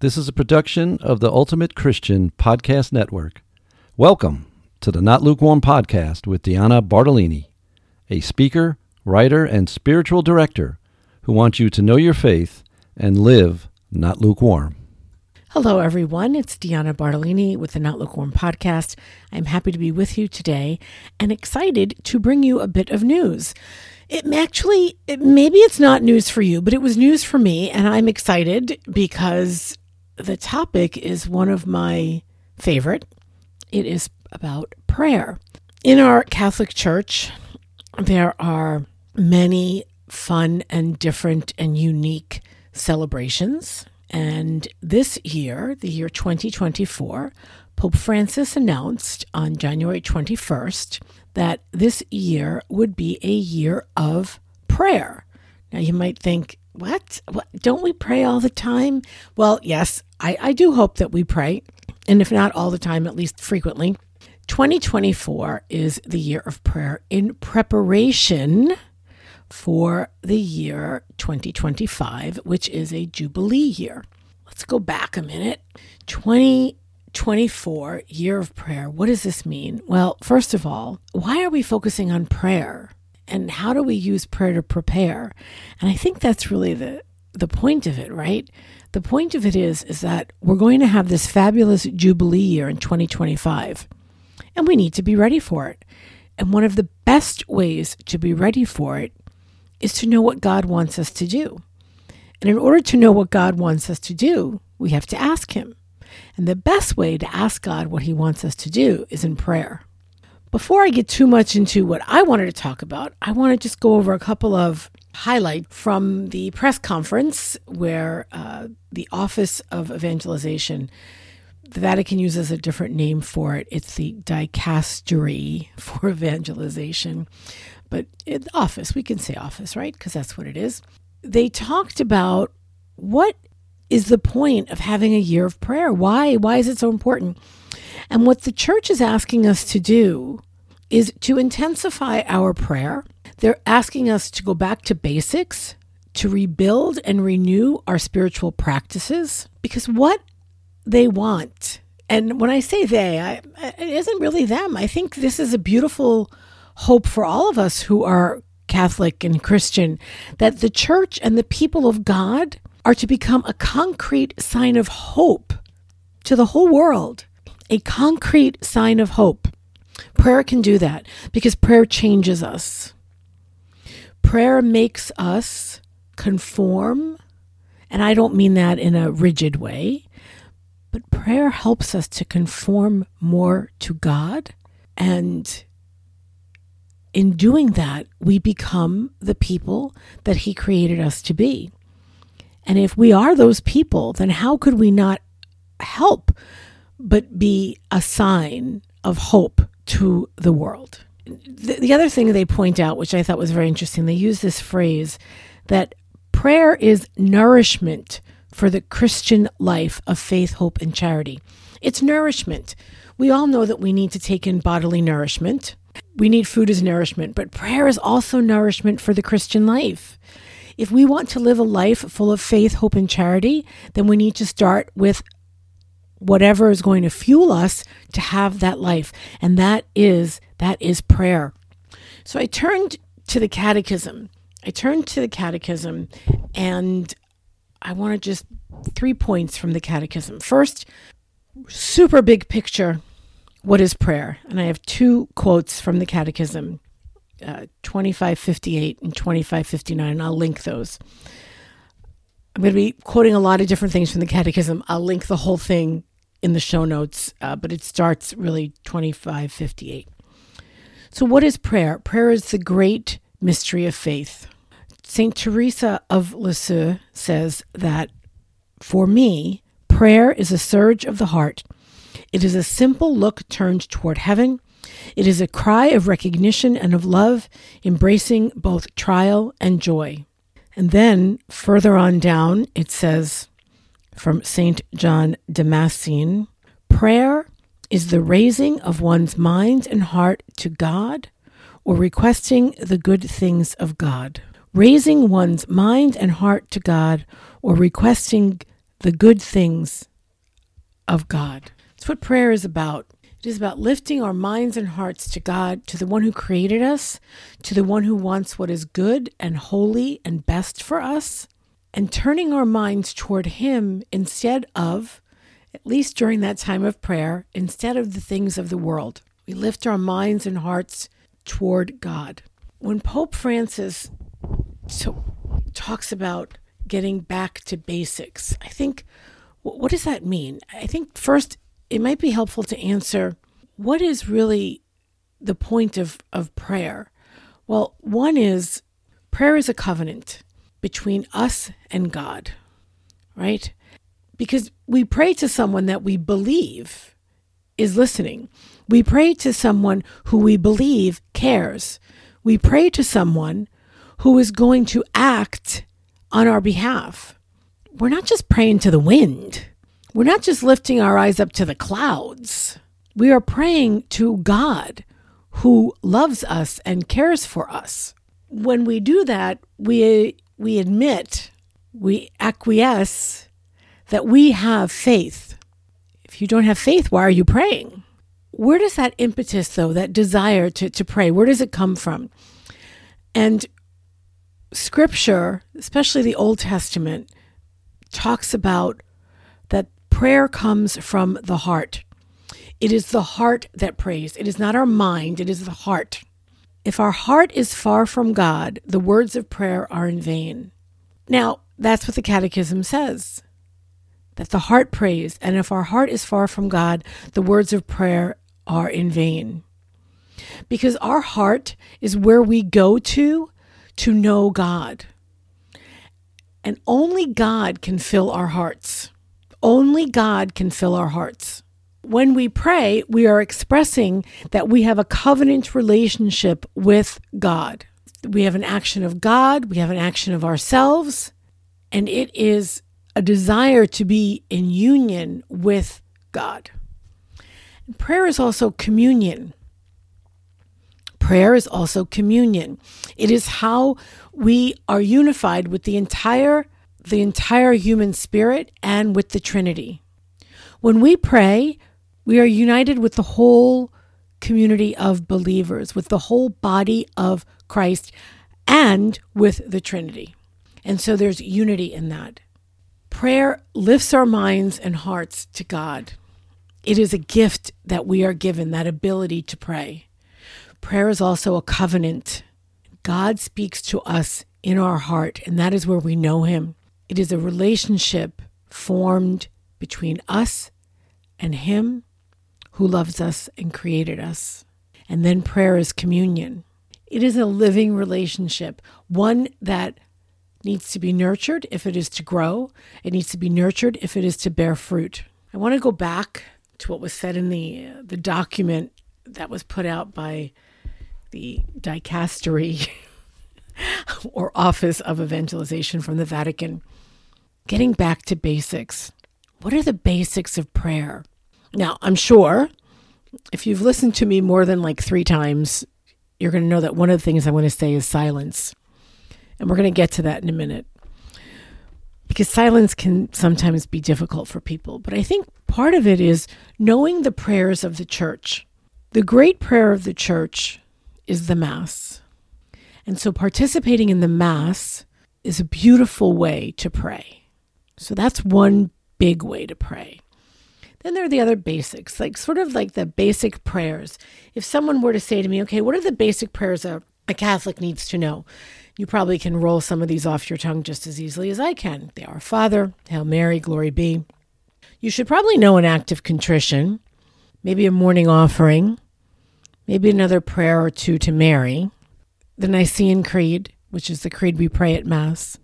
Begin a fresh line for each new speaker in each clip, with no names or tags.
This is a production of the Ultimate Christian Podcast Network. Welcome to the Not Lukewarm Podcast with Deanna Bartolini, a speaker, writer, and spiritual director who wants you to know your faith and live not lukewarm.
Hello, everyone. It's Deanna Bartolini with the Not Lukewarm podcast. I'm happy to be with you today and excited to bring you a bit of news. It actually, it, maybe it's not news for you, but it was news for me, and I'm excited because the topic is one of my favorite. It is about prayer. In our Catholic Church, there are many fun and different and unique celebrations. And this year, the year 2024, Pope Francis announced on January 21st that this year would be a year of prayer. Now, you might think, what? what? Don't we pray all the time? Well, yes, I, I do hope that we pray. And if not all the time, at least frequently. 2024 is the year of prayer in preparation for the year 2025, which is a Jubilee year. Let's go back a minute. 2024, year of prayer. What does this mean? Well, first of all, why are we focusing on prayer? And how do we use prayer to prepare? And I think that's really the, the point of it, right? The point of it is is that we're going to have this fabulous jubilee year in 2025 and we need to be ready for it. And one of the best ways to be ready for it is to know what God wants us to do. And in order to know what God wants us to do, we have to ask Him. And the best way to ask God what He wants us to do is in prayer. Before I get too much into what I wanted to talk about, I want to just go over a couple of highlights from the press conference where uh, the Office of Evangelization, the Vatican uses a different name for it. It's the dicastery for evangelization but in office, we can say office, right? Because that's what it is. They talked about what is the point of having a year of prayer? Why? Why is it so important? And what the church is asking us to do is to intensify our prayer. They're asking us to go back to basics, to rebuild and renew our spiritual practices, because what they want, and when I say they, I, it isn't really them. I think this is a beautiful hope for all of us who are Catholic and Christian that the church and the people of God are to become a concrete sign of hope to the whole world, a concrete sign of hope. Prayer can do that because prayer changes us. Prayer makes us conform, and I don't mean that in a rigid way, but prayer helps us to conform more to God and in doing that, we become the people that He created us to be. And if we are those people, then how could we not help but be a sign of hope to the world? The, the other thing they point out, which I thought was very interesting, they use this phrase that prayer is nourishment for the Christian life of faith, hope, and charity. It's nourishment. We all know that we need to take in bodily nourishment we need food as nourishment, but prayer is also nourishment for the Christian life. If we want to live a life full of faith, hope, and charity, then we need to start with whatever is going to fuel us to have that life. And that is that is prayer. So I turned to the catechism. I turned to the catechism and I want to just three points from the catechism. First, super big picture what is prayer? And I have two quotes from the Catechism, uh, 2558 and 2559, and I'll link those. I'm going to be quoting a lot of different things from the Catechism. I'll link the whole thing in the show notes, uh, but it starts really 2558. So, what is prayer? Prayer is the great mystery of faith. St. Teresa of Lisieux says that for me, prayer is a surge of the heart it is a simple look turned toward heaven. It is a cry of recognition and of love, embracing both trial and joy. And then further on down, it says from St. John Damascene prayer is the raising of one's mind and heart to God or requesting the good things of God. Raising one's mind and heart to God or requesting the good things of God. It's what prayer is about. It is about lifting our minds and hearts to God, to the one who created us, to the one who wants what is good and holy and best for us, and turning our minds toward Him instead of, at least during that time of prayer, instead of the things of the world. We lift our minds and hearts toward God. When Pope Francis so, talks about getting back to basics, I think, what does that mean? I think first it might be helpful to answer what is really the point of, of prayer? Well, one is prayer is a covenant between us and God, right? Because we pray to someone that we believe is listening. We pray to someone who we believe cares. We pray to someone who is going to act on our behalf. We're not just praying to the wind. We're not just lifting our eyes up to the clouds. We are praying to God who loves us and cares for us. When we do that, we, we admit, we acquiesce that we have faith. If you don't have faith, why are you praying? Where does that impetus, though, that desire to, to pray, where does it come from? And scripture, especially the Old Testament, talks about that prayer comes from the heart. It is the heart that prays. It is not our mind, it is the heart. If our heart is far from God, the words of prayer are in vain. Now, that's what the Catechism says that the heart prays, and if our heart is far from God, the words of prayer are in vain. Because our heart is where we go to to know God. And only God can fill our hearts. Only God can fill our hearts. When we pray, we are expressing that we have a covenant relationship with God. We have an action of God, we have an action of ourselves, and it is a desire to be in union with God. Prayer is also communion. Prayer is also communion. It is how we are unified with the entire the entire human spirit and with the Trinity. When we pray, we are united with the whole community of believers, with the whole body of Christ, and with the Trinity. And so there's unity in that. Prayer lifts our minds and hearts to God. It is a gift that we are given, that ability to pray. Prayer is also a covenant. God speaks to us in our heart, and that is where we know Him. It is a relationship formed between us and Him who loves us and created us. And then prayer is communion. It is a living relationship, one that needs to be nurtured if it is to grow, it needs to be nurtured if it is to bear fruit. I want to go back to what was said in the the document that was put out by the dicastery or office of evangelization from the Vatican. Getting back to basics. What are the basics of prayer? Now, I'm sure if you've listened to me more than like three times, you're going to know that one of the things I want to say is silence. And we're going to get to that in a minute. Because silence can sometimes be difficult for people. But I think part of it is knowing the prayers of the church. The great prayer of the church is the Mass. And so participating in the Mass is a beautiful way to pray. So that's one big way to pray. Then there are the other basics, like sort of like the basic prayers. If someone were to say to me, okay, what are the basic prayers a, a Catholic needs to know? You probably can roll some of these off your tongue just as easily as I can. They are Father, Hail Mary, Glory be. You should probably know an act of contrition, maybe a morning offering, maybe another prayer or two to Mary, the Nicene Creed, which is the creed we pray at Mass,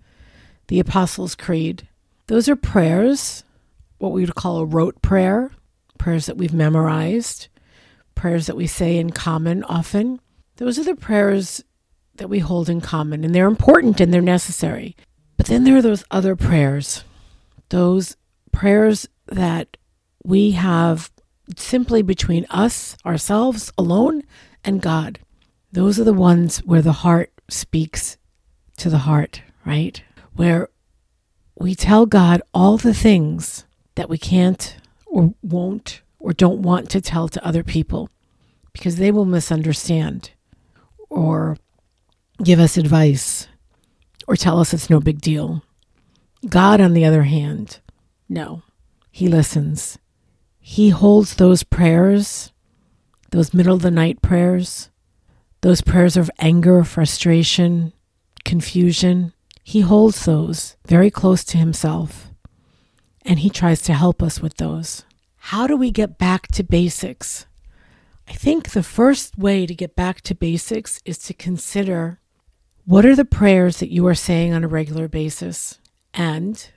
the Apostles' Creed. Those are prayers what we would call a rote prayer, prayers that we've memorized, prayers that we say in common often. Those are the prayers that we hold in common, and they're important and they're necessary. But then there are those other prayers, those prayers that we have simply between us, ourselves alone, and God. Those are the ones where the heart speaks to the heart, right? Where we tell God all the things that we can't or won't or don't want to tell to other people because they will misunderstand or give us advice or tell us it's no big deal. God, on the other hand, no, He listens. He holds those prayers, those middle of the night prayers, those prayers of anger, frustration, confusion. He holds those very close to Himself, and He tries to help us with those. How do we get back to basics? I think the first way to get back to basics is to consider what are the prayers that you are saying on a regular basis? And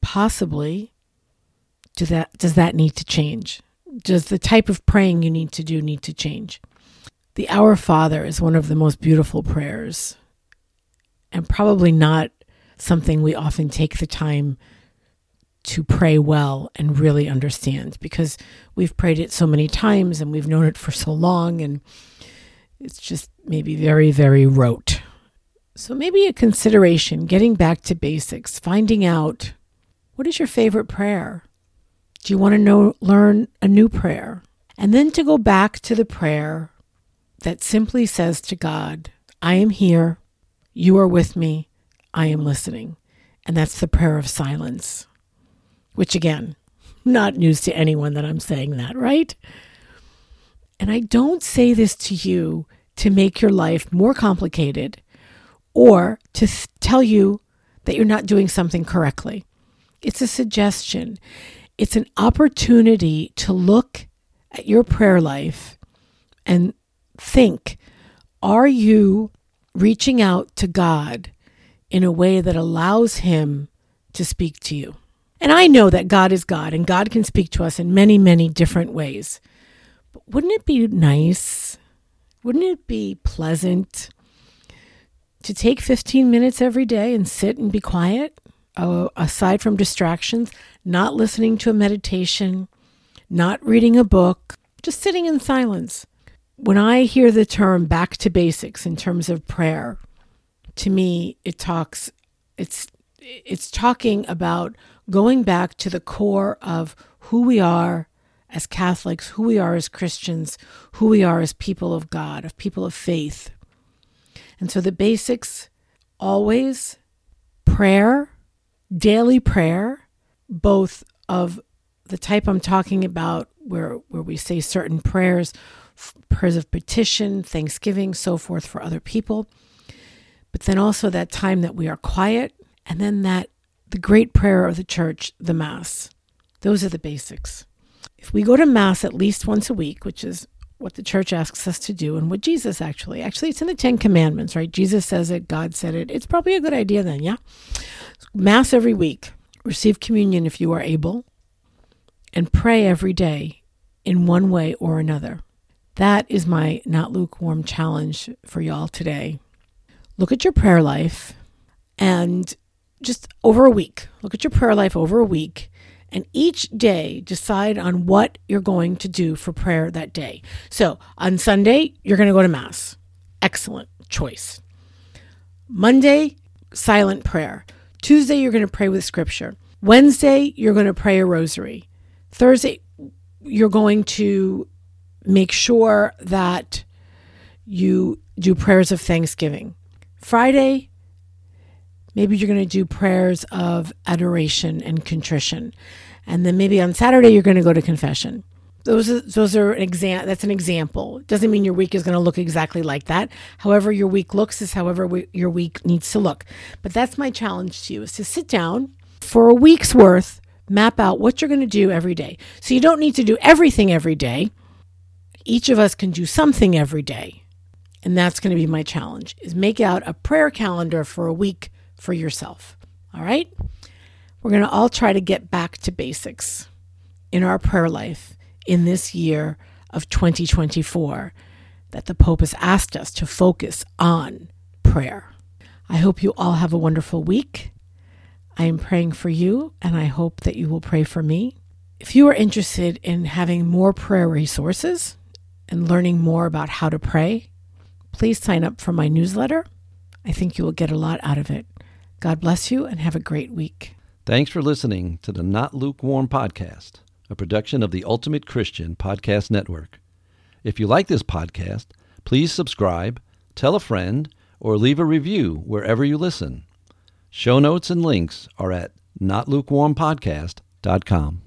possibly do that does that need to change? Does the type of praying you need to do need to change? The Our Father is one of the most beautiful prayers and probably not something we often take the time to pray well and really understand because we've prayed it so many times and we've known it for so long and it's just maybe very, very rote. So maybe a consideration getting back to basics, finding out what is your favorite prayer? Do you want to know learn a new prayer? And then to go back to the prayer that simply says to God, I am here, you are with me, I am listening. And that's the prayer of silence which again, not news to anyone that I'm saying that, right? And I don't say this to you to make your life more complicated or to th- tell you that you're not doing something correctly. It's a suggestion. It's an opportunity to look at your prayer life and think are you reaching out to God in a way that allows Him to speak to you? And I know that God is God and God can speak to us in many, many different ways. But wouldn't it be nice? Wouldn't it be pleasant to take 15 minutes every day and sit and be quiet, uh, aside from distractions, not listening to a meditation, not reading a book, just sitting in silence? When I hear the term back to basics in terms of prayer, to me it talks it's it's talking about going back to the core of who we are as Catholics, who we are as Christians, who we are as people of God, of people of faith. And so the basics always prayer, daily prayer, both of the type I'm talking about, where, where we say certain prayers, prayers of petition, thanksgiving, so forth for other people, but then also that time that we are quiet, and then that the great prayer of the church, the Mass. Those are the basics. If we go to Mass at least once a week, which is what the church asks us to do and what Jesus actually, actually, it's in the Ten Commandments, right? Jesus says it, God said it. It's probably a good idea then, yeah? Mass every week, receive communion if you are able, and pray every day in one way or another. That is my not lukewarm challenge for y'all today. Look at your prayer life and just over a week. Look at your prayer life over a week. And each day, decide on what you're going to do for prayer that day. So on Sunday, you're going to go to Mass. Excellent choice. Monday, silent prayer. Tuesday, you're going to pray with scripture. Wednesday, you're going to pray a rosary. Thursday, you're going to make sure that you do prayers of thanksgiving. Friday, maybe you're going to do prayers of adoration and contrition. And then maybe on Saturday you're going to go to confession. Those are, those are an exam. That's an example. Doesn't mean your week is going to look exactly like that. However, your week looks is however we, your week needs to look. But that's my challenge to you: is to sit down for a week's worth, map out what you're going to do every day. So you don't need to do everything every day. Each of us can do something every day, and that's going to be my challenge: is make out a prayer calendar for a week for yourself. All right? We're going to all try to get back to basics in our prayer life in this year of 2024 that the Pope has asked us to focus on prayer. I hope you all have a wonderful week. I am praying for you, and I hope that you will pray for me. If you are interested in having more prayer resources and learning more about how to pray, please sign up for my newsletter. I think you will get a lot out of it. God bless you and have a great week.
Thanks for listening to the Not Lukewarm Podcast, a production of the Ultimate Christian Podcast Network. If you like this podcast, please subscribe, tell a friend, or leave a review wherever you listen. Show notes and links are at notlukewarmpodcast.com.